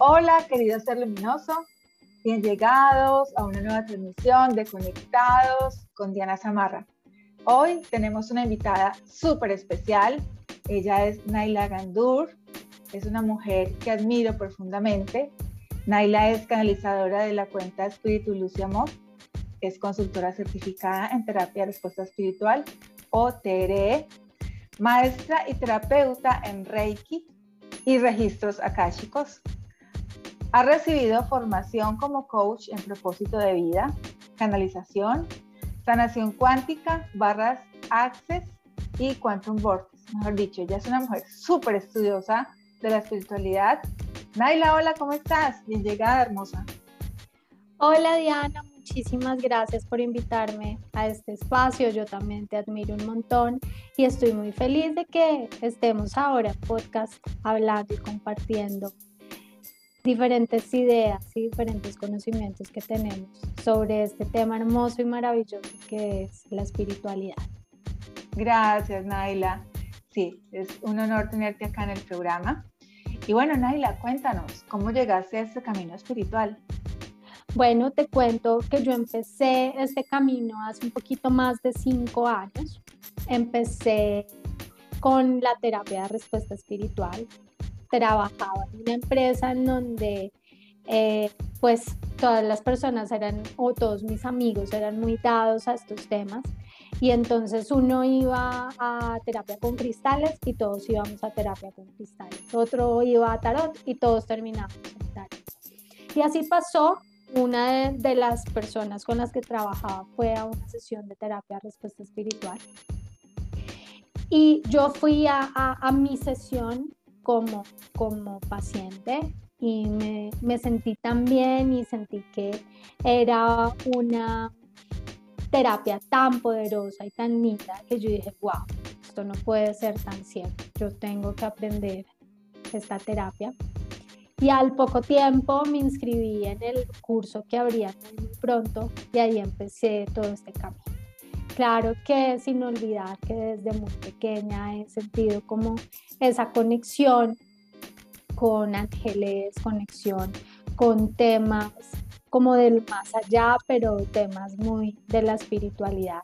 Hola, querido ser luminoso. Bien llegados a una nueva transmisión de Conectados con Diana Zamarra. Hoy tenemos una invitada súper especial. Ella es Naila Gandur. Es una mujer que admiro profundamente. Naila es canalizadora de la cuenta Espíritu Luz y Amor. Es consultora certificada en terapia de respuesta espiritual o TRE. Maestra y terapeuta en Reiki y registros akáshicos. Ha recibido formación como coach en propósito de vida, canalización, sanación cuántica, barras access y quantum vortex. Mejor dicho, ella es una mujer súper estudiosa de la espiritualidad. Naila, hola, ¿cómo estás? Bien llegada, hermosa. Hola, Diana, muchísimas gracias por invitarme a este espacio. Yo también te admiro un montón y estoy muy feliz de que estemos ahora en podcast hablando y compartiendo diferentes ideas y diferentes conocimientos que tenemos sobre este tema hermoso y maravilloso que es la espiritualidad. Gracias, Naila. Sí, es un honor tenerte acá en el programa. Y bueno, Naila, cuéntanos, ¿cómo llegaste a este camino espiritual? Bueno, te cuento que yo empecé este camino hace un poquito más de cinco años. Empecé con la terapia de respuesta espiritual. Trabajaba en una empresa en donde eh, pues todas las personas eran, o todos mis amigos eran muy dados a estos temas. Y entonces uno iba a terapia con cristales y todos íbamos a terapia con cristales. Otro iba a tarot y todos terminamos en tarot. Y así pasó una de, las personas con las que trabajaba fue a una sesión de terapia respuesta espiritual. Y yo fui a, mi sesión como, como paciente y me, me, sentí tan bien y sentí que era una terapia tan poderosa y tan linda que yo dije, wow, esto no puede ser tan cierto, yo tengo que aprender esta terapia. Y al poco tiempo me inscribí en el curso que abría muy pronto y ahí empecé todo este camino. Claro que sin olvidar que desde muy pequeña he sentido como esa conexión con ángeles, conexión con temas como del más allá, pero temas muy de la espiritualidad,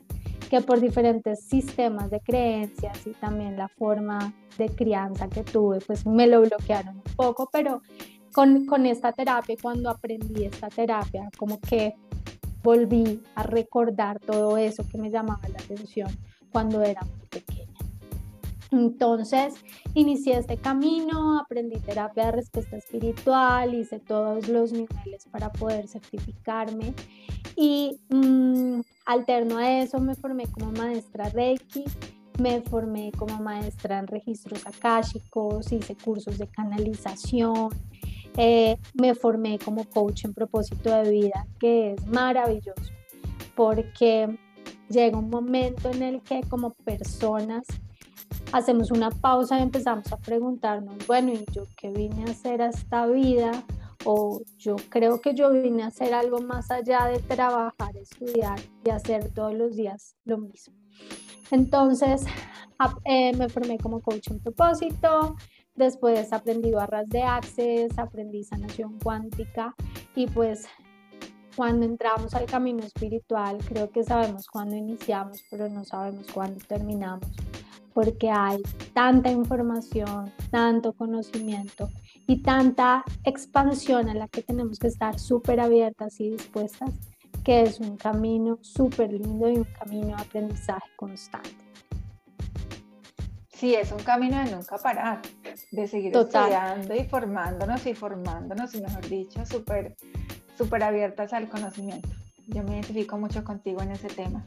que por diferentes sistemas de creencias y también la forma de crianza que tuve, pues me lo bloquearon un poco, pero con, con esta terapia, cuando aprendí esta terapia, como que volví a recordar todo eso que me llamaba la atención cuando era muy pequeña. Entonces, inicié este camino, aprendí terapia de respuesta espiritual, hice todos los niveles para poder certificarme y mm, alterno a eso me formé como maestra Reiki, me formé como maestra en registros akáshicos, hice cursos de canalización, eh, me formé como coach en propósito de vida, que es maravilloso, porque llega un momento en el que como personas hacemos una pausa y empezamos a preguntarnos, bueno, ¿y yo qué vine a hacer a esta vida? O yo creo que yo vine a hacer algo más allá de trabajar, estudiar y hacer todos los días lo mismo. Entonces, eh, me formé como coach en propósito, después aprendí barras de access, aprendí sanación cuántica y pues cuando entramos al camino espiritual, creo que sabemos cuándo iniciamos, pero no sabemos cuándo terminamos porque hay tanta información, tanto conocimiento y tanta expansión a la que tenemos que estar súper abiertas y dispuestas, que es un camino súper lindo y un camino de aprendizaje constante. Sí, es un camino de nunca parar, de seguir estudiando y formándonos y formándonos, y mejor dicho, súper súper abiertas al conocimiento. Yo me identifico mucho contigo en ese tema.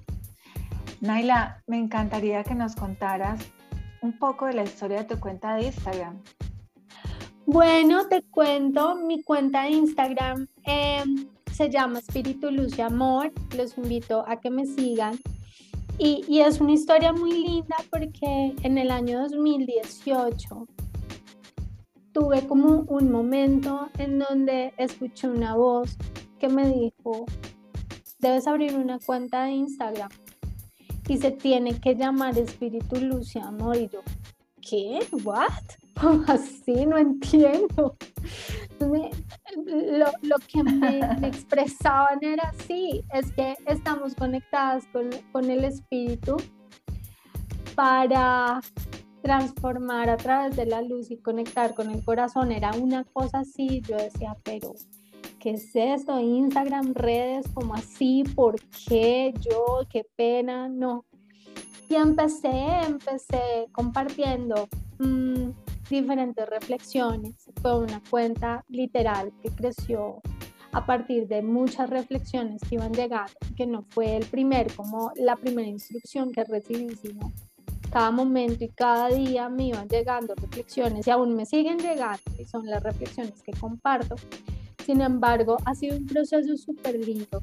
Naila, me encantaría que nos contaras un poco de la historia de tu cuenta de Instagram. Bueno, te cuento, mi cuenta de Instagram em, se llama Espíritu Luz y Amor. Los invito a que me sigan. Y, es una historia muy linda porque en el año 2018 tuve como un momento en donde escuché una voz que me dijo, debes abrir una cuenta de Instagram y se tiene que llamar espíritu luz y amor. Y yo, ¿qué? ¿What? ¿Cómo así? No entiendo. Lo, lo, que me, expresaban era así, es que estamos conectadas con, con el espíritu para transformar a través de la luz y conectar con el corazón. Era una cosa así, yo decía, pero ¿qué es eso? Instagram, redes, como así, ¿por qué yo? Qué pena, no. Y empecé, empecé compartiendo mmm, diferentes reflexiones. Fue una cuenta literal que creció a partir de muchas reflexiones que iban llegando, que no fue el primer, como la primera instrucción que recibí, sino cada momento y cada día me iban llegando reflexiones y aún me siguen llegando y son las reflexiones que comparto. Sin embargo, ha sido un proceso súper lindo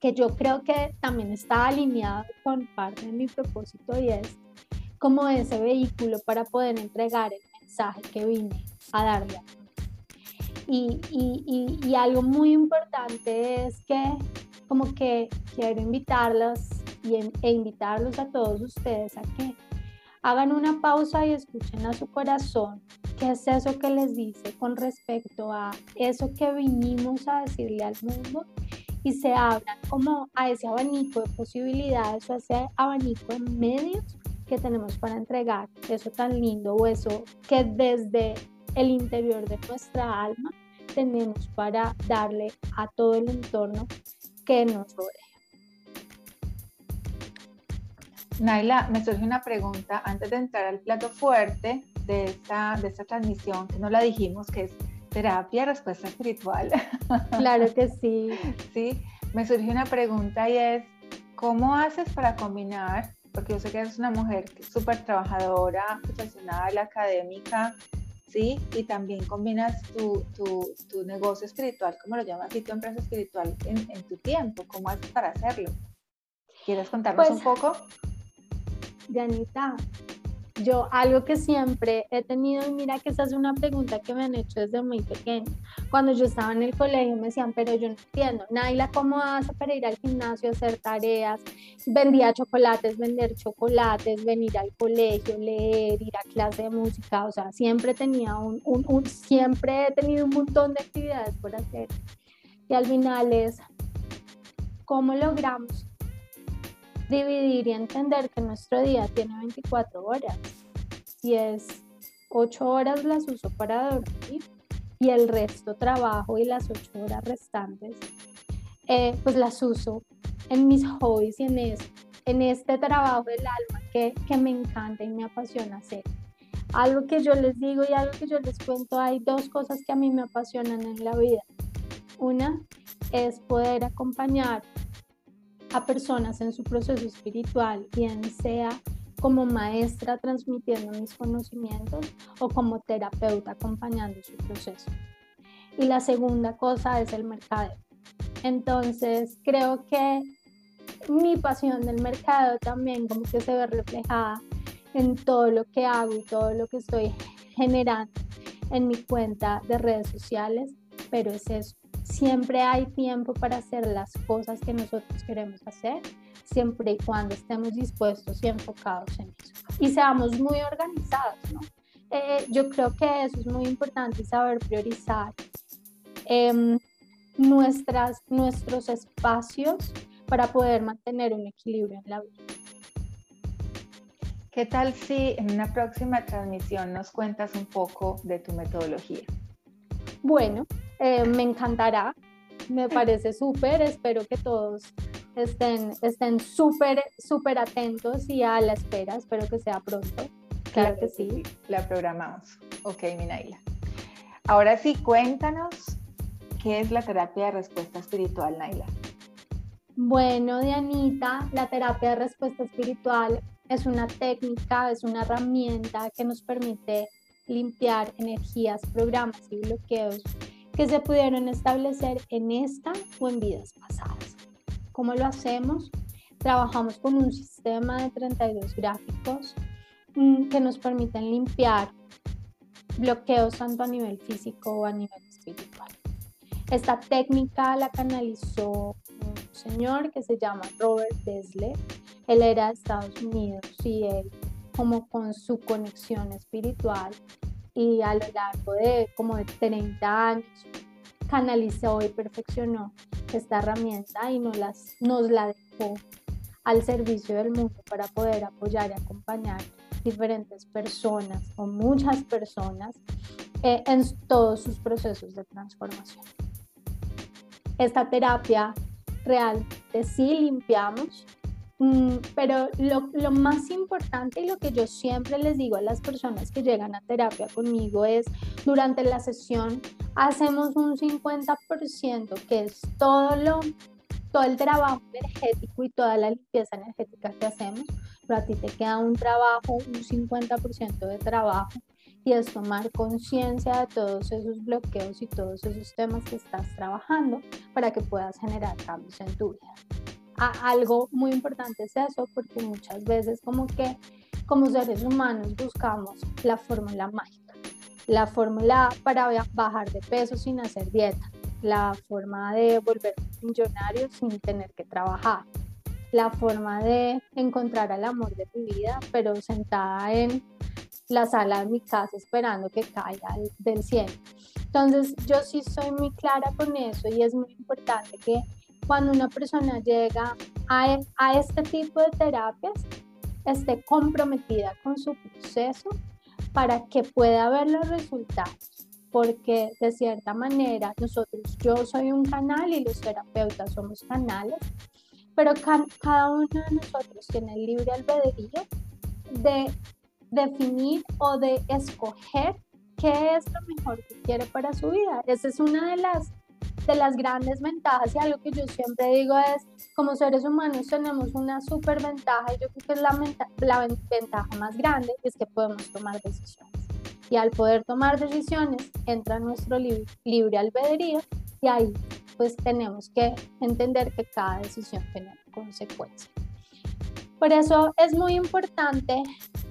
que yo creo que también está alineado con parte de mi propósito y es como ese vehículo para poder entregar el mensaje que vine a darle. Y, y, y, algo muy importante es que como que quiero invitarlas y, e invitarlos a todos ustedes a que hagan una pausa y escuchen a su corazón qué es eso que les dice con respecto a eso que vinimos a decirle al mundo y se abran como a ese abanico de posibilidades o a ese abanico de medios que tenemos para entregar eso tan lindo o eso que desde el interior de nuestra alma tenemos para darle a todo el entorno que nos rodea. Naila, me surge una pregunta antes de entrar al plato fuerte de esta, de esta transmisión, que no la dijimos, que es terapia, respuesta espiritual. Claro que sí. Sí, me surge una pregunta y es, ¿cómo haces para combinar porque yo sé que eres una mujer súper trabajadora, profesional, académica, ¿sí? Y también combinas tu, tu, tu, negocio espiritual, como lo llamas, y tu empresa espiritual en, en, tu tiempo. ¿Cómo haces para hacerlo? ¿Quieres contarnos un pues, poco? Janita, yo algo que siempre he tenido, y mira que esa es una pregunta que me han hecho desde muy pequeña. Cuando yo estaba en el colegio me decían, pero yo no entiendo, Naila, ¿cómo hace para ir al gimnasio, hacer tareas? Vendía chocolates, vender chocolates, venir al colegio, leer, ir a clase de música, o sea, siempre tenía un, un, un siempre he tenido un montón de actividades por hacer. Y al final es, ¿cómo logramos dividir y entender que nuestro día tiene 24 horas y es 8 horas las uso para dormir y el resto trabajo y las 8 horas restantes eh, pues las uso en mis hobbies y en, en este trabajo del alma que, que me encanta y me apasiona hacer. Algo que yo les digo y algo que yo les cuento, hay dos cosas que a mí me apasionan en la vida. Una es poder acompañar a personas en su proceso espiritual, bien sea como maestra transmitiendo mis conocimientos o como terapeuta acompañando su proceso. Y la segunda cosa es el mercado. Entonces, creo que mi pasión del mercado también como que se ve reflejada en todo lo que hago y todo lo que estoy generando en mi cuenta de redes sociales, pero es eso, Siempre hay tiempo para hacer las cosas que nosotros queremos hacer, siempre y cuando estemos dispuestos y enfocados en eso. Y seamos muy organizados, ¿no? Eh, yo creo que eso es muy importante, saber priorizar em, nuestras, nuestros espacios para poder mantener un equilibrio en la vida. ¿Qué tal si en una próxima transmisión nos cuentas un poco de tu metodología? Bueno, eh, me encantará, me parece súper, espero que todos estén estén súper, súper atentos y a la espera, espero que sea pronto. Claro, que sí. La programamos. Ok, Minaila. Ahora sí, cuéntanos qué es la terapia de respuesta espiritual, Naila. Bueno, Dianita, la terapia de respuesta espiritual es una técnica, es una herramienta que nos permite limpiar energías, programas y bloqueos que se pudieron establecer en esta o en vidas pasadas. ¿Cómo lo hacemos? Trabajamos con un sistema de 32 gráficos mm, que nos permiten limpiar bloqueos tanto a nivel físico o a nivel espiritual. Esta técnica la canalizó un señor que se llama Robert Desle. Él era de Estados Unidos y él como con su conexión espiritual y a lo largo de como de 30 años canalizó y perfeccionó esta herramienta y nos, las, nos la dejó al servicio del mundo para poder apoyar y acompañar diferentes personas o muchas personas eh, en todos sus procesos de transformación. Esta terapia real de sí limpiamos, pero lo, lo más importante y lo que yo siempre les digo a las personas que llegan a terapia conmigo es durante la sesión hacemos un 50% que es todo lo todo el trabajo energético y toda la limpieza energética que hacemos, pero a ti te queda un trabajo, un 50% de trabajo, y es tomar conciencia de todos esos bloqueos y todos esos temas que estás trabajando para que puedas generar cambios en tu vida. Algo muy importante es eso, porque muchas veces como que como seres humanos buscamos la fórmula mágica, la fórmula para bajar de peso sin hacer dieta, la forma de volver millonario sin tener que trabajar, la forma de encontrar el amor de tu vida, pero sentada en la sala de mi casa esperando que caiga del cielo. Entonces yo sí soy muy clara con eso y es muy importante que cuando una persona llega a, a este tipo de terapias esté comprometida con su proceso para que pueda ver los resultados porque de cierta manera nosotros, yo soy un canal y los terapeutas somos canales, pero cada uno de nosotros tiene el libre albedrío de definir o de escoger qué es lo mejor que quiere para su vida. Esa es una de las, de las grandes ventajas y algo que yo siempre digo es, como seres humanos tenemos una super ventaja y yo creo que es la, la ventaja más grande, es que podemos tomar decisiones y al poder tomar decisiones entra nuestro libre, albedrío y ahí pues tenemos que entender que cada decisión tiene consecuencias. Por eso es muy importante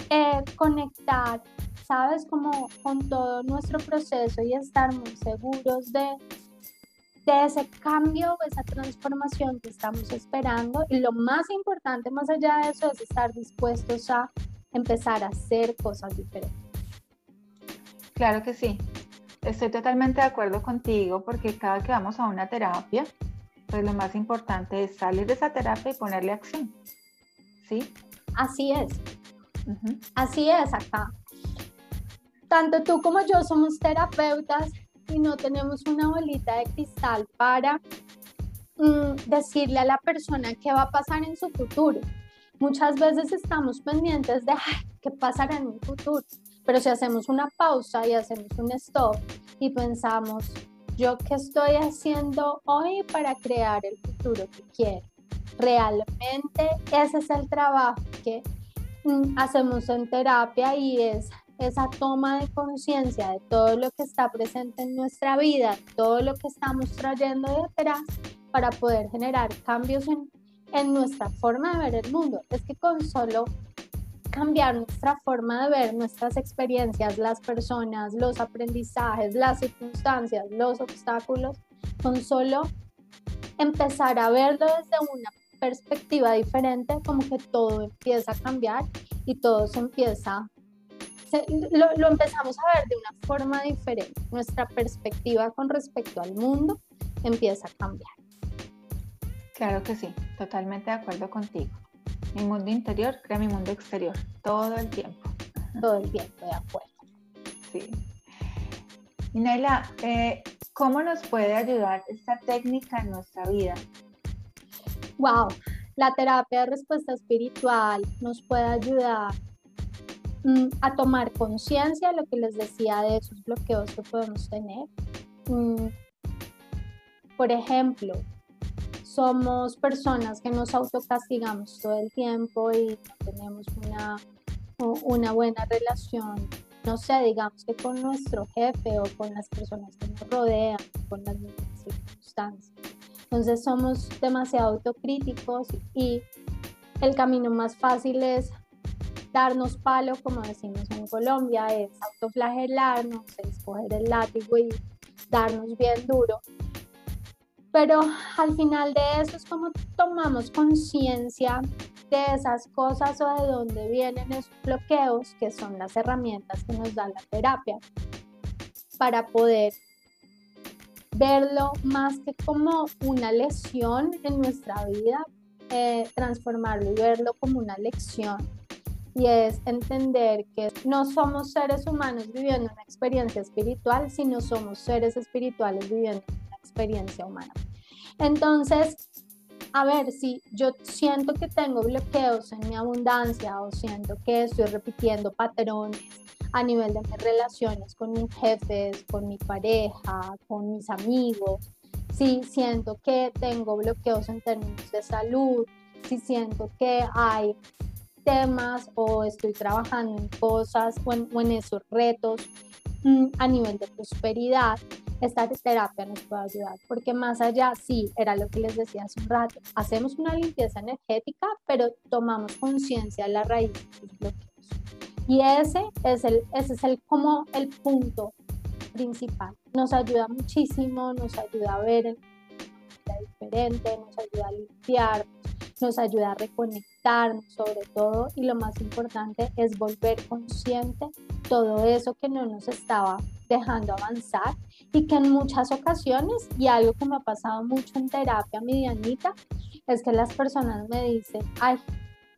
eh, conectar, ¿sabes? Como con todo nuestro proceso y estar muy seguros de, de ese cambio, esa transformación que estamos esperando. Y lo más importante más allá de eso es estar dispuestos a empezar a hacer cosas diferentes. Claro que sí. Estoy totalmente de acuerdo contigo porque cada que vamos a una terapia, pues lo más importante es salir de esa terapia y ponerle acción. ¿Sí? Así es. Así es acá. Tanto tú como yo somos terapeutas y no tenemos una bolita de cristal para mm, decirle a la persona qué va a pasar en su futuro. Muchas veces estamos pendientes de qué pasará en mi futuro pero si hacemos una pausa y hacemos un stop y pensamos, ¿yo qué estoy haciendo hoy para crear el futuro que quiero? Realmente ese es el trabajo que mm, hacemos en terapia y es esa toma de conciencia de todo lo que está presente en nuestra vida, todo lo que estamos trayendo de atrás para poder generar cambios en, en nuestra forma de ver el mundo. Es que con solo cambiar nuestra forma de ver nuestras experiencias, las personas, los aprendizajes, las circunstancias, los obstáculos, con solo empezar a verlo desde una perspectiva diferente, como que todo empieza a cambiar y todo se empieza, lo, lo empezamos a ver de una forma diferente. Nuestra perspectiva con respecto al mundo empieza a cambiar. Claro que sí, totalmente de acuerdo contigo. Mi mundo interior crea mi mundo exterior, todo el tiempo. Todo el tiempo, de acuerdo. Sí. Naila, eh, ¿cómo nos puede ayudar esta técnica en nuestra vida? Wow, la terapia de respuesta espiritual nos puede ayudar mm, a tomar conciencia, lo que les decía, de esos bloqueos que podemos tener. Mm, por ejemplo, somos personas que nos autocastigamos todo el tiempo y no tenemos una, una buena relación, no sé, digamos que con nuestro jefe o con las personas que nos rodean, con las mismas circunstancias. Entonces somos demasiado autocríticos y el camino más fácil es darnos palo, como decimos en Colombia, es autoflagelarnos, es coger el látigo y darnos bien duro pero al final de eso es como tomamos conciencia de esas cosas o de dónde vienen esos bloqueos, que son las herramientas que nos da la terapia, para poder verlo más que como una lesión en nuestra vida, eh, transformarlo y verlo como una lección. Y es entender que no somos seres humanos viviendo una experiencia espiritual, sino somos seres espirituales viviendo una experiencia humana. Entonces, a ver, si yo siento que tengo bloqueos en mi abundancia o siento que estoy repitiendo patrones a nivel de mis relaciones con mis jefes, con mi pareja, con mis amigos, si siento que tengo bloqueos en términos de salud, si siento que hay temas o estoy trabajando en cosas o en, esos retos mm, a nivel de prosperidad, esta terapia nos puede ayudar, porque más allá, sí, era lo que les decía hace un rato, hacemos una limpieza energética, pero tomamos conciencia de la raíz de los bloqueos. Y ese es el, ese es el, como el punto principal. Nos ayuda muchísimo, nos ayuda a ver en diferente, nos ayuda a limpiar, nos ayuda a reconectarnos sobre todo y lo más importante es volver consciente todo eso que no nos estaba dejando avanzar y que en muchas ocasiones, y algo que me ha pasado mucho en terapia medianita, es que las personas me dicen, ay,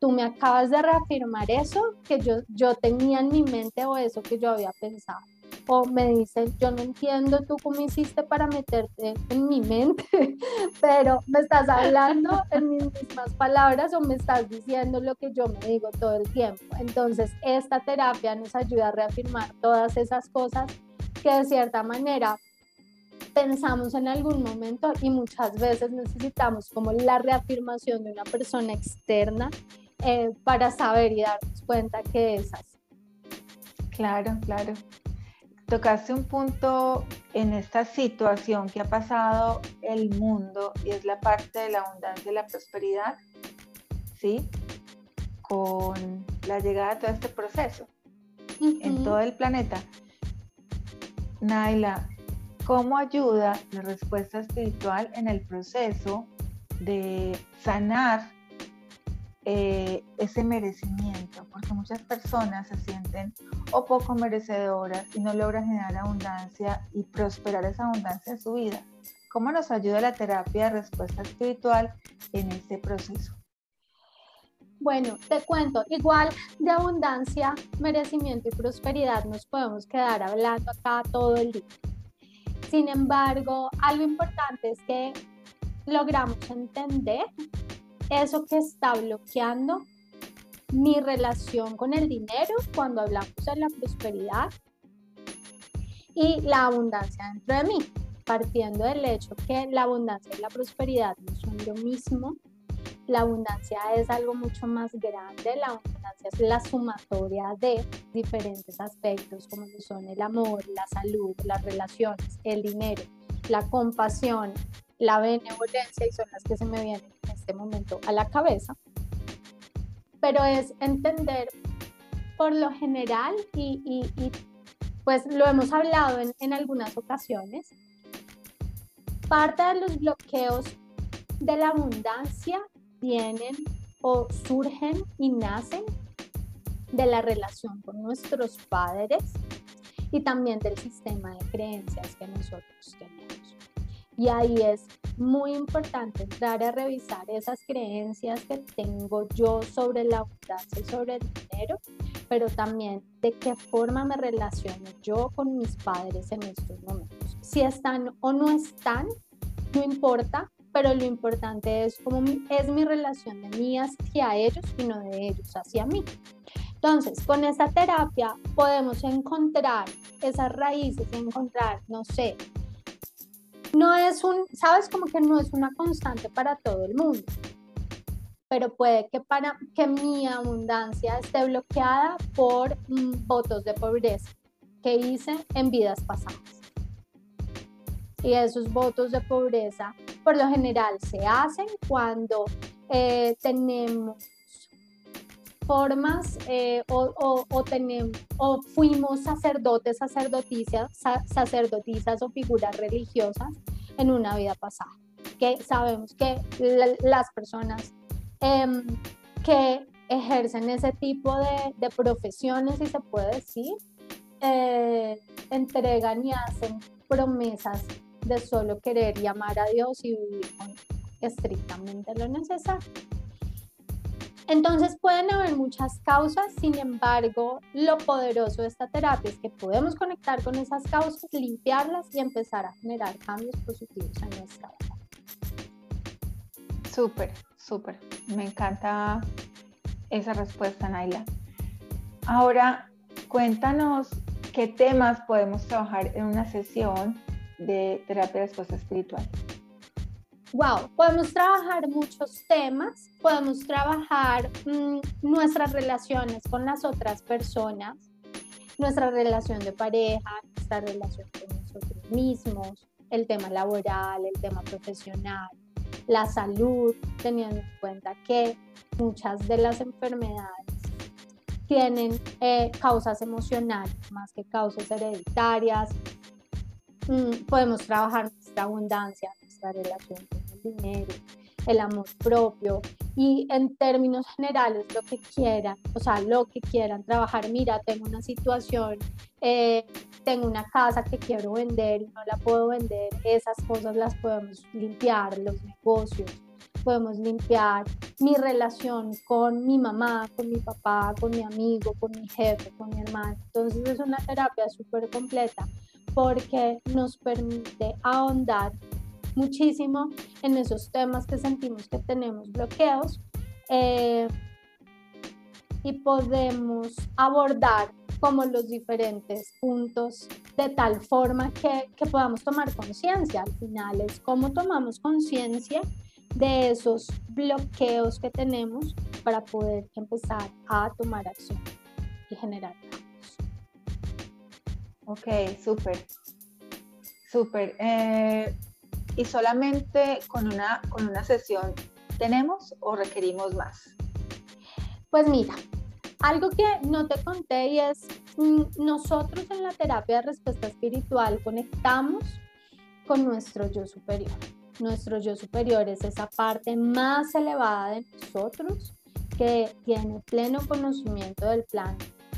tú me acabas de reafirmar eso que yo, yo tenía en mi mente o eso que yo había pensado. O me dicen, yo no entiendo tú cómo hiciste para meterte en mi mente, pero me estás hablando en mis mismas palabras o me estás diciendo lo que yo me digo todo el tiempo. Entonces, esta terapia nos ayuda a reafirmar todas esas cosas que de cierta manera pensamos en algún momento y muchas veces necesitamos como la reafirmación de una persona externa eh, para saber y darnos cuenta que es así. Claro, claro. Tocaste un punto en esta situación que ha pasado el mundo y es la parte de la abundancia y la prosperidad, ¿sí? Con la llegada de todo este proceso en todo el planeta. Naila, ¿cómo ayuda la respuesta espiritual en el proceso de sanar eh, ese merecimiento? Porque muchas personas se sienten o poco merecedoras y no logran generar abundancia y prosperar esa abundancia en su vida. ¿Cómo nos ayuda la terapia de respuesta espiritual en este proceso? Bueno, te cuento, igual de abundancia, merecimiento y prosperidad nos podemos quedar hablando acá todo el día. Sin embargo, algo importante es que logramos entender eso que está bloqueando mi relación con el dinero cuando hablamos de la prosperidad y la abundancia dentro de mí, partiendo del hecho que la abundancia y la prosperidad no son lo mismo la abundancia es algo mucho más grande, la abundancia es la sumatoria de diferentes aspectos como son el amor, la salud, las relaciones, el dinero, la compasión, la benevolencia y son las que se me vienen en este momento a la cabeza. Pero es entender por lo general y, pues lo hemos hablado en, en algunas ocasiones, parte de los bloqueos de la abundancia vienen o surgen y nacen de la relación con nuestros padres y también del sistema de creencias que nosotros tenemos. Y ahí es muy importante entrar a revisar esas creencias que tengo yo sobre la abundancia y sobre el dinero, pero también de qué forma me relaciono yo con mis padres en estos momentos. Si están o no están, no importa, pero lo importante es cómo es mi relación de mí hacia ellos y no de ellos hacia mí. Entonces, con esta terapia podemos encontrar esas raíces, encontrar, no sé, no es un, sabes, como que no es una constante para todo el mundo, pero puede que para que mi abundancia esté bloqueada por mm, votos de pobreza que hice en vidas pasadas. Y esos votos de pobreza por lo general se hacen cuando eh, tenemos formas eh, o, fuimos sacerdotes, sacerdotisas, sacerdotisas o figuras religiosas en una vida pasada. Que sabemos que las personas em, que ejercen ese tipo de, profesiones, si se puede decir, eh, entregan y hacen promesas de solo querer llamar a Dios y vivir estrictamente lo necesario. Entonces pueden haber muchas causas, sin embargo, lo poderoso de esta terapia es que podemos conectar con esas causas, limpiarlas y empezar a generar cambios positivos en nuestra vida. Súper, súper. Me encanta esa respuesta, Naila. Ahora, cuéntanos qué temas podemos trabajar en una sesión de terapia de respuesta espiritual wow, podemos trabajar muchos temas, podemos trabajar mm, nuestras relaciones con las otras personas, nuestra relación de pareja, nuestra relación con nosotros mismos, el tema laboral, el tema profesional, la salud, teniendo en cuenta que muchas de las enfermedades tienen eh, causas emocionales más que causas hereditarias. Mm, podemos trabajar nuestra abundancia, nuestra relación dinero, el amor propio y en términos generales lo que quieran, o sea, lo que quieran trabajar. Mira, tengo una situación, eh, tengo una casa que quiero vender y no la puedo vender, esas cosas las podemos limpiar, los negocios, podemos limpiar mi relación con mi mamá, con mi papá, con mi amigo, con mi jefe, con mi hermano. Entonces es una terapia súper completa porque nos permite ahondar muchísimo en esos temas que sentimos que tenemos bloqueos eh, y podemos abordar como los diferentes puntos de tal forma que, que podamos tomar conciencia. Al final es cómo tomamos conciencia de esos bloqueos que tenemos para poder empezar a tomar acción y generar cambios. Ok, súper. Súper. Eh, y solamente con una, con una sesión tenemos o requerimos más? Pues mira, algo que no te conté y es, mm, nosotros en la terapia de respuesta espiritual conectamos con nuestro yo superior. Nuestro yo superior es esa parte más elevada de nosotros que tiene pleno conocimiento del plan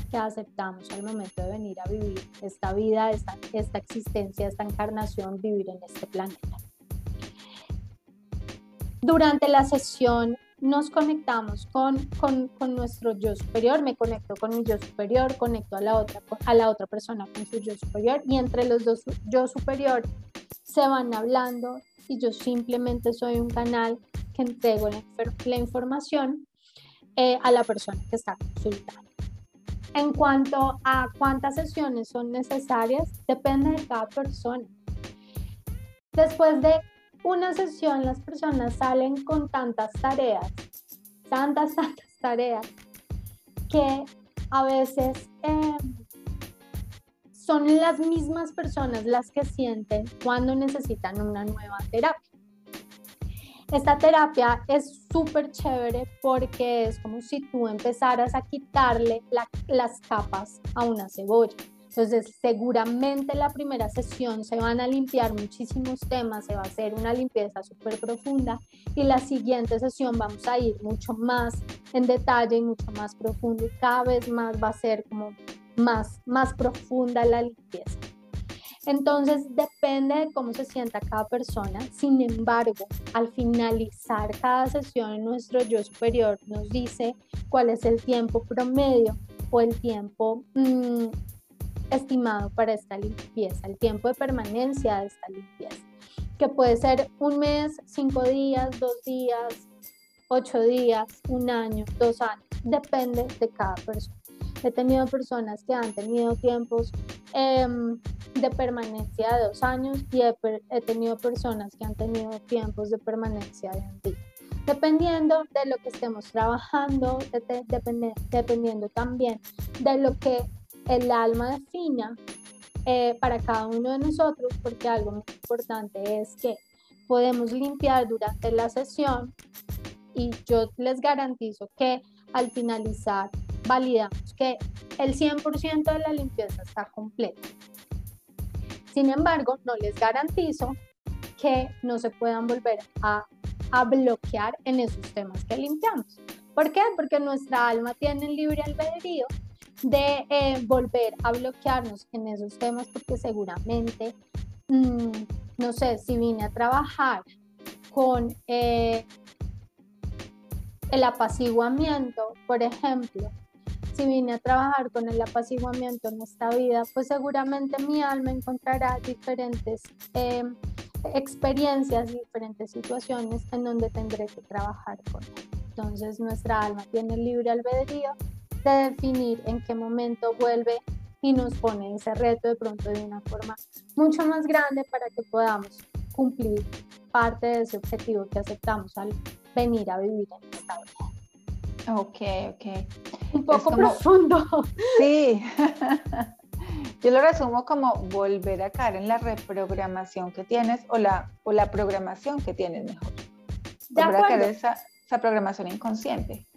que aceptamos al momento de venir a vivir esta vida, esta, esta existencia, esta encarnación, vivir en este planeta. Durante la sesión nos conectamos con, con, nuestro yo superior, me conecto con mi yo superior, conecto a la, otra, a la otra persona con su yo superior y entre los dos yo superior se van hablando y yo simplemente soy un canal que entrego la, la información eh, a la persona que está consultando. En cuanto a cuántas sesiones son necesarias, depende de cada persona. Después de una sesión las personas salen con tantas tareas, tantas, tantas tareas, que a veces em, son las mismas personas las que sienten cuando necesitan una nueva terapia. Esta terapia es súper chévere porque es como si tú empezaras a quitarle las capas a una cebolla. Entonces, seguramente la primera sesión se van a limpiar muchísimos temas, se va a hacer una limpieza súper profunda y la siguiente sesión vamos a ir mucho más en detalle y mucho más profundo y cada vez más va a ser como más, más profunda la limpieza. Entonces depende de cómo se sienta cada persona. Sin embargo, al finalizar cada sesión, nuestro yo superior nos dice cuál es el tiempo promedio o el tiempo mm, estimado para esta limpieza, el tiempo de permanencia de esta limpieza, que puede ser un mes, cinco días, dos días, ocho días, un año, dos años, depende de cada persona. He tenido personas que han tenido tiempos em, de permanencia de dos años y he, tenido personas que han tenido tiempos de permanencia de un día. Dependiendo de lo que estemos trabajando, dependiendo también de lo que el alma defina eh, para cada uno de nosotros, porque algo muy importante es que podemos limpiar durante la sesión y yo les garantizo que al finalizar validamos que el 100% de la limpieza está completa. Sin embargo, no les garantizo que no se puedan volver a, a bloquear en esos temas que limpiamos ¿Por qué? Porque nuestra alma tiene libre albedrío de eh, volver a bloquearnos en esos temas porque seguramente, mm, no sé, si vine a trabajar con eh, el apaciguamiento, por ejemplo, si vine a trabajar con el apaciguamiento en esta vida, pues seguramente mi alma encontrará diferentes eh, experiencias, diferentes situaciones en donde tendré que trabajar con él. Entonces nuestra alma tiene libre albedrío de definir en qué momento vuelve y nos pone ese reto de pronto de una forma mucho más grande para que podamos cumplir parte de ese objetivo que aceptamos al venir a vivir en esta vida. Ok, ok. Un poco profundo. Sí. Yo lo resumo como volver a caer en la reprogramación que tienes o la, o la programación que tienes mejor. Volver a caer esa, esa programación inconsciente.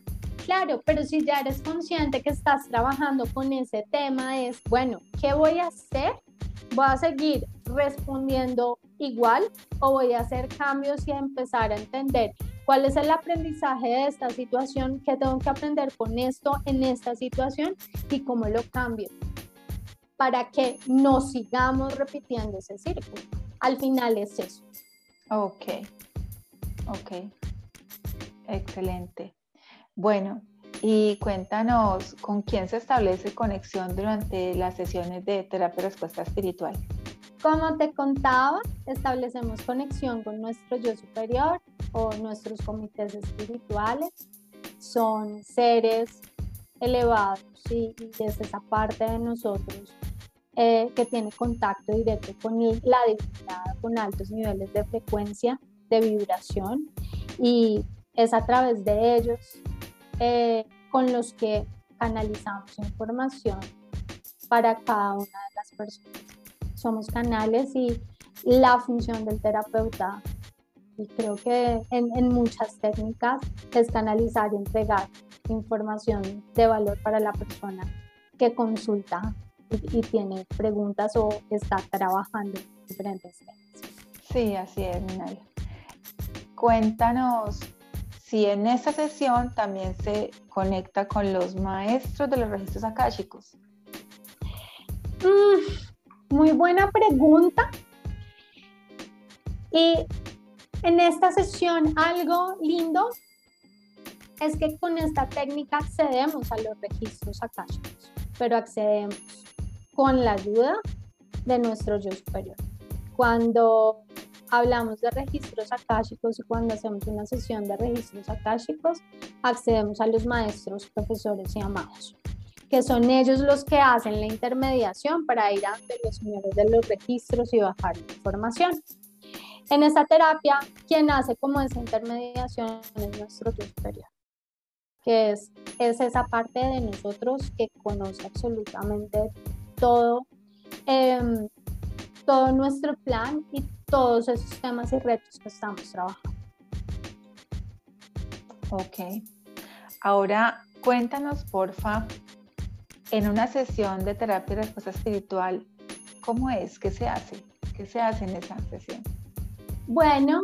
Claro, pero si ya eres consciente que estás trabajando con ese tema, es, bueno, ¿qué voy a hacer? ¿Voy a seguir respondiendo igual o voy a hacer cambios y a empezar a entender cuál es el aprendizaje de esta situación, qué tengo que aprender con esto en esta situación y cómo lo cambio para que no sigamos repitiendo ese círculo. Al final es eso. Ok, ok, excelente. Bueno, y cuéntanos con quién se establece conexión durante las sesiones de terapia respuesta espiritual. Como te contaba, establecemos conexión con nuestro yo superior o nuestros comités espirituales. Son seres elevados y, es esa parte de nosotros eh, que tiene contacto directo con la divinidad, con altos niveles de frecuencia, de vibración y es a través de ellos eh, con los que canalizamos información para cada una de las personas. Somos canales y la función del terapeuta, y creo que en, muchas técnicas, es canalizar y entregar información de valor para la persona que consulta y, tiene preguntas o está trabajando en diferentes temas. Sí, así es, Minaya. Cuéntanos si en esa sesión también se conecta con los maestros de los registros akáshicos. Mm, muy buena pregunta. Y en esta sesión algo lindo es que con esta técnica accedemos a los registros akáshicos, pero accedemos con la ayuda de nuestro yo superior. Cuando hablamos de registros akáshicos y cuando hacemos una sesión de registros akáshicos, accedemos a los maestros, profesores y amados, que son ellos los que hacen la intermediación para ir ante los señores de los registros y bajar la información. En esta terapia, quien hace como esa intermediación es nuestro yo superior, que es, es esa parte de nosotros que conoce absolutamente todo, em, todo nuestro plan y todos esos temas y retos que estamos trabajando. Ok. Ahora cuéntanos, porfa, en una sesión de terapia de respuesta espiritual, ¿cómo es? ¿Qué se hace? ¿Qué se hace en esa sesión? Bueno,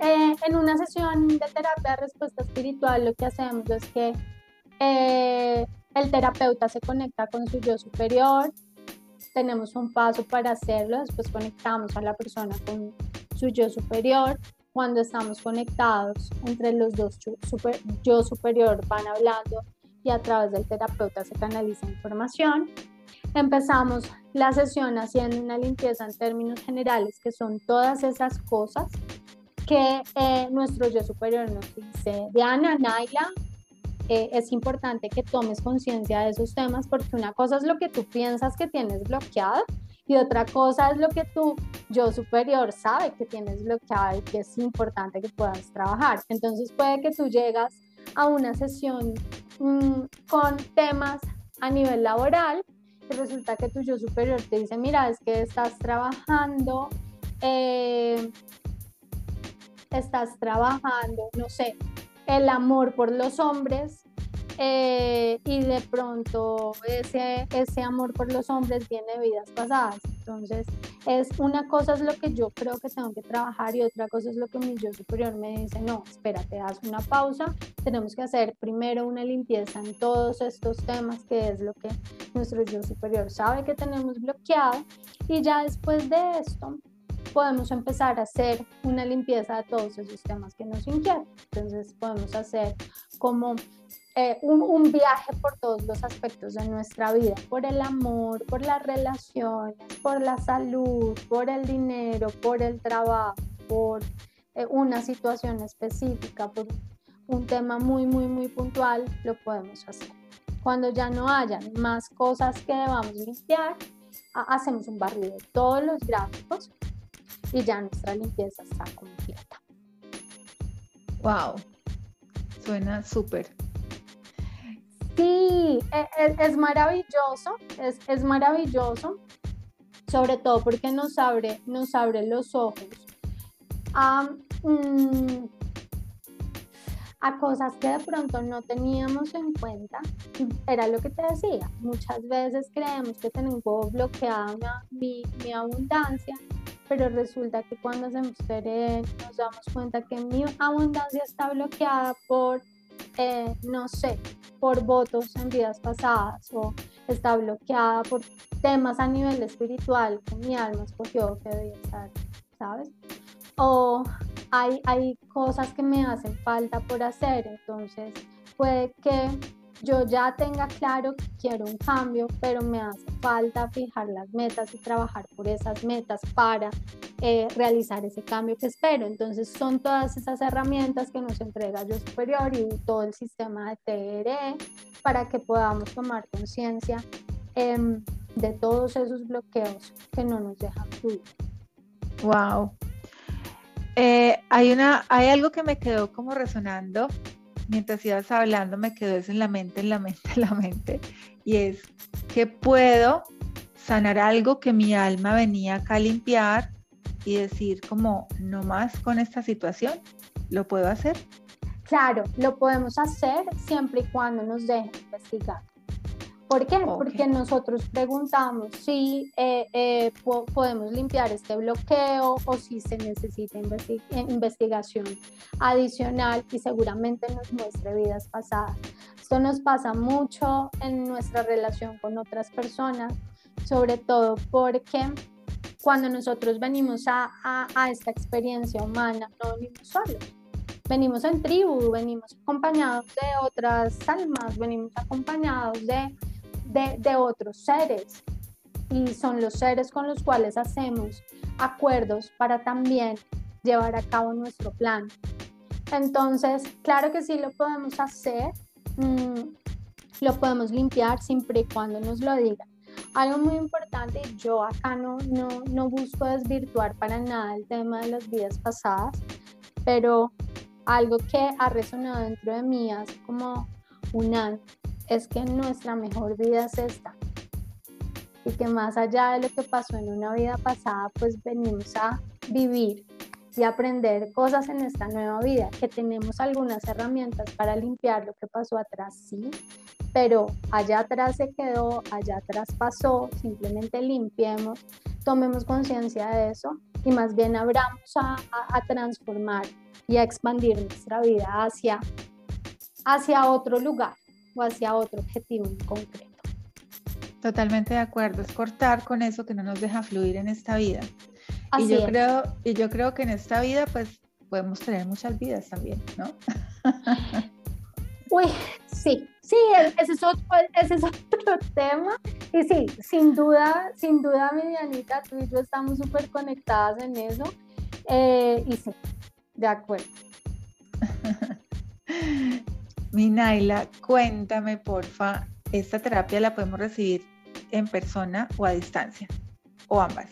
eh, en una sesión de terapia de respuesta espiritual lo que hacemos es que eh, el terapeuta se conecta con su yo superior, tenemos un paso para hacerlo, después conectamos a la persona con su yo superior. Cuando estamos conectados entre los dos super, yo superior van hablando y a través del terapeuta se canaliza información. Empezamos la sesión haciendo una limpieza en términos generales, que son todas esas cosas que eh, nuestro yo superior nos dice. Diana, Naila, es importante que tomes conciencia de esos temas porque una cosa es lo que tú piensas que tienes bloqueado y otra cosa es lo que tú, yo superior, sabe que tienes bloqueado y que es importante que puedas trabajar. Entonces puede que tú llegas a una sesión mm, con temas a nivel laboral y resulta que tu yo superior te dice, mira, es que estás trabajando, eh, estás trabajando, no sé, el amor por los hombres eh, y de pronto ese, ese amor por los hombres viene de vidas pasadas. Entonces, es una cosa es lo que yo creo que tengo que trabajar y otra cosa es lo que mi yo superior me dice, no, espérate, haz una pausa, tenemos que hacer primero una limpieza en todos estos temas, que es lo que nuestro yo superior sabe que tenemos bloqueado, y ya después de esto podemos empezar a hacer una limpieza de todos esos temas que nos inquietan. Entonces podemos hacer como eh, un, viaje por todos los aspectos de nuestra vida, por el amor, por las relaciones, por la salud, por el dinero, por el trabajo, por eh, una situación específica, por un tema muy, muy, muy puntual, lo podemos hacer. Cuando ya no hayan más cosas que debamos limpiar, hacemos un barrido de todos los gráficos y ya nuestra limpieza está completa. Wow, suena súper. Sí, e, e, es, maravilloso, es, es, maravilloso, sobre todo porque nos abre, nos abre los ojos a, mm, a cosas que de pronto no teníamos en cuenta. Era lo que te decía, muchas veces creemos que tenemos bloqueada mi, mi abundancia pero resulta que cuando hacemos TRE nos damos cuenta que mi abundancia está bloqueada por, eh, no sé, por votos en vidas pasadas o está bloqueada por temas a nivel espiritual que mi alma escogió que debía estar, ¿sabes? O hay, hay cosas que me hacen falta por hacer, entonces puede que yo ya tenga claro que quiero un cambio, pero me hace falta fijar las metas y trabajar por esas metas para eh, realizar ese cambio que espero. Entonces son todas esas herramientas que nos entrega Yo Superior y todo el sistema de TRE para que podamos tomar conciencia em, de todos esos bloqueos que no nos dejan fluir. Wow. Eh, hay, una, hay algo que me quedó como resonando mientras ibas hablando me quedó eso en la mente, en la mente, en la mente, y es que puedo sanar algo que mi alma venía acá a limpiar y decir como, no más con esta situación, ¿lo puedo hacer? Claro, lo podemos hacer siempre y cuando nos dejen investigar. ¿Por qué? Porque nosotros preguntamos si eh, eh, podemos limpiar este bloqueo o si se necesita eh, investigación adicional y seguramente nos muestre vidas pasadas. Esto nos pasa mucho en nuestra relación con otras personas, sobre todo porque cuando nosotros venimos a, a esta experiencia humana, no venimos solos venimos en tribu, venimos acompañados de otras almas, venimos acompañados de de, otros seres y son los seres con los cuales hacemos acuerdos para también llevar a cabo nuestro plan. Entonces, claro que sí lo podemos hacer, mm, lo podemos limpiar siempre y cuando nos lo digan. Algo muy importante, yo acá no, no, no busco desvirtuar para nada el tema de las vidas pasadas, pero algo que ha resonado dentro de mí hace como un año es que nuestra mejor vida es esta. Y que más allá de lo que pasó en una vida pasada, pues venimos a vivir y aprender cosas en esta nueva vida, que tenemos algunas herramientas para limpiar lo que pasó atrás, sí, pero allá atrás se quedó, allá atrás pasó, simplemente limpiemos, tomemos conciencia de eso y más bien abramos a, transformar y a expandir nuestra vida hacia, hacia otro lugar, o hacia otro objetivo en concreto. Totalmente de acuerdo, es cortar con eso que no nos deja fluir en esta vida. y yo creo y yo creo que en esta vida pues podemos tener muchas vidas también, ¿no? Uy, sí, sí, ese es otro, ese es otro tema. Y sí, sin duda, sin duda, Medianita, tú y yo estamos súper conectadas en eso. Eh, y sí, de acuerdo. Mi Naila, cuéntame porfa, ¿esta terapia la podemos recibir en persona o a distancia? ¿O ambas?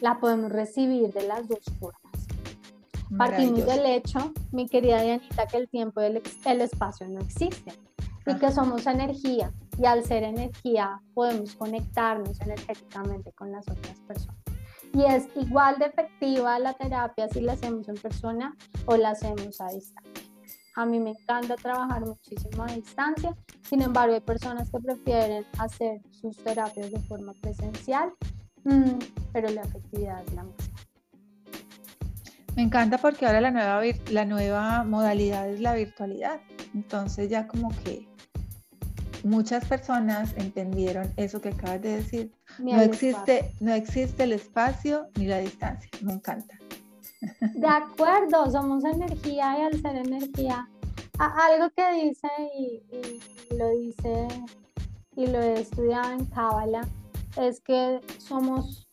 La podemos recibir de las dos formas. Partimos del hecho, mi querida Dianita, que el tiempo y el, espacio no existen y que somos energía y al ser energía podemos conectarnos energéticamente con las otras personas. Y es igual de efectiva la terapia si la hacemos en persona o la hacemos a distancia. A mí me encanta trabajar muchísimo a distancia, sin embargo hay personas que prefieren hacer sus terapias de forma presencial, mm, pero la efectividad es la misma. Me encanta porque ahora la nueva, la nueva modalidad es la virtualidad. Entonces ya como que muchas personas entendieron eso que acabas de decir. no existe, no existe el espacio ni la distancia. Me encanta. De acuerdo, somos energía y al ser energía, algo que dice y, lo dice y lo he estudiado en Cábala es que somos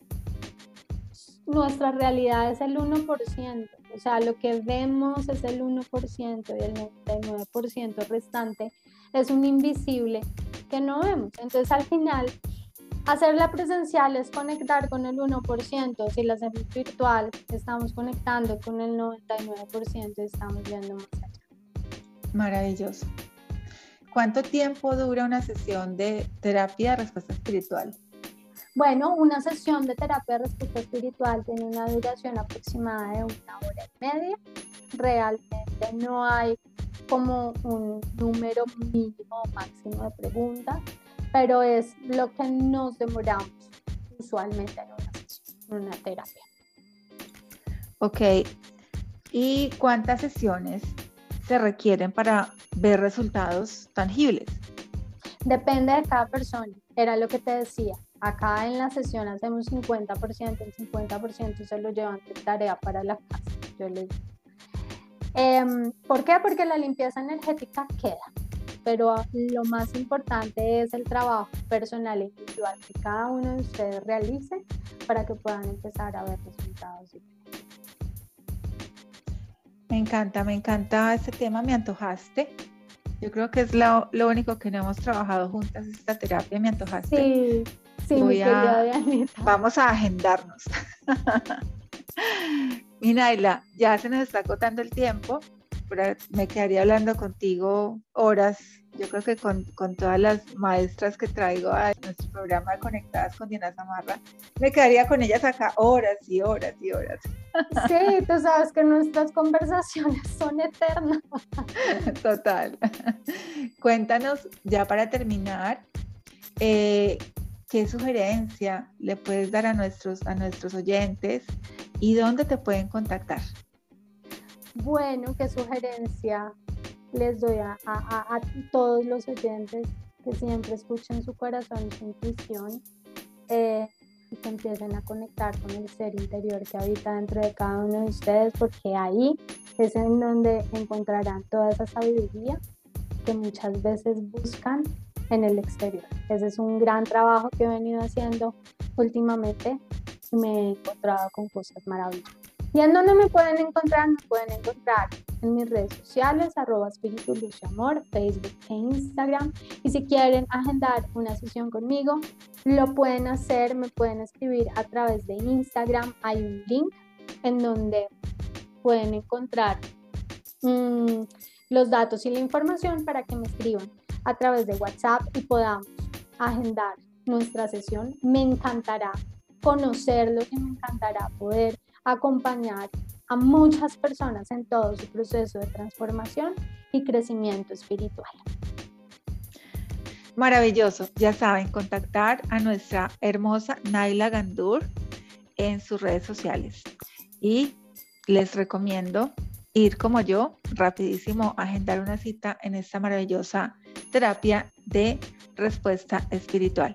nuestra realidad es el 1%, o sea, lo que vemos es el 1% y el 99% restante es un invisible que no vemos. Entonces, al final, hacerla presencial es conectar con el 1%, si la hacemos virtual, estamos conectando con el 99% y estamos viendo más allá. Maravilloso. ¿Cuánto tiempo dura una sesión de terapia de respuesta espiritual? Bueno, una sesión de terapia de respuesta espiritual tiene una duración aproximada de una hora y media. Realmente no hay como un número mínimo o máximo de preguntas, pero es lo que nos demoramos usualmente en una, en una terapia. Ok. ¿Y cuántas sesiones se requieren para ver resultados tangibles? Depende de cada persona. Era lo que te decía Acá en la sesión hacemos 50%, el 50% se lo llevan de tarea para la casa. Yo les eh, ¿Por qué? Porque la limpieza energética queda, pero lo más importante es el trabajo personal e individual que cada uno de ustedes realice para que puedan empezar a ver resultados. Me encanta, me encanta este tema, me antojaste. Yo creo que es lo, lo único que no hemos trabajado juntas, esta terapia, me antojaste. Sí, Sí, Voy Vamos a agendarnos. Mi Naila, ya se nos está acotando el tiempo, me quedaría hablando contigo horas. Yo creo que con, todas las maestras que traigo a nuestro programa de Conectadas con Diana Zamarra, me quedaría con ellas acá horas y horas y horas. Sí, tú sabes que nuestras conversaciones son eternas. Total. Cuéntanos, ya para terminar, eh, ¿Qué sugerencia le puedes dar a nuestros, a nuestros oyentes y dónde te pueden contactar? Bueno, ¿qué sugerencia les doy a, todos los oyentes que siempre escuchen su corazón y su intuición eh, y que empiecen a conectar con el ser interior que habita dentro de cada uno de ustedes, porque ahí es en donde encontrarán toda esa sabiduría que muchas veces buscan en el exterior. Ese es un gran trabajo que he venido haciendo últimamente y me he encontrado con cosas maravillosas. ¿Y en dónde me pueden encontrar? Me pueden encontrar en mis redes sociales, arroba espíritu luz Facebook e Instagram. Y si quieren agendar una sesión conmigo, lo pueden hacer, me pueden escribir a través de Instagram. Hay un link en donde pueden encontrar mm, los datos y la información para que me escriban a través de WhatsApp y podamos agendar nuestra sesión. Me encantará conocerlos y me encantará poder acompañar a muchas personas en todo su proceso de transformación y crecimiento espiritual. Maravilloso. Ya saben, contactar a nuestra hermosa Naila Gandur en sus redes sociales. Y les recomiendo ir como yo, rapidísimo, agendar una cita en esta maravillosa terapia de respuesta espiritual.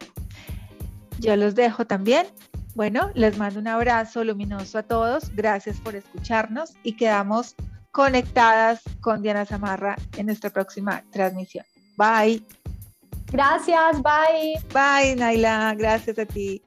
Yo los dejo también. Bueno, les mando un abrazo luminoso a todos. Gracias por escucharnos y quedamos conectadas con Diana Zamarra en nuestra próxima transmisión. Bye. Gracias, bye. Bye, Naila. Gracias a ti.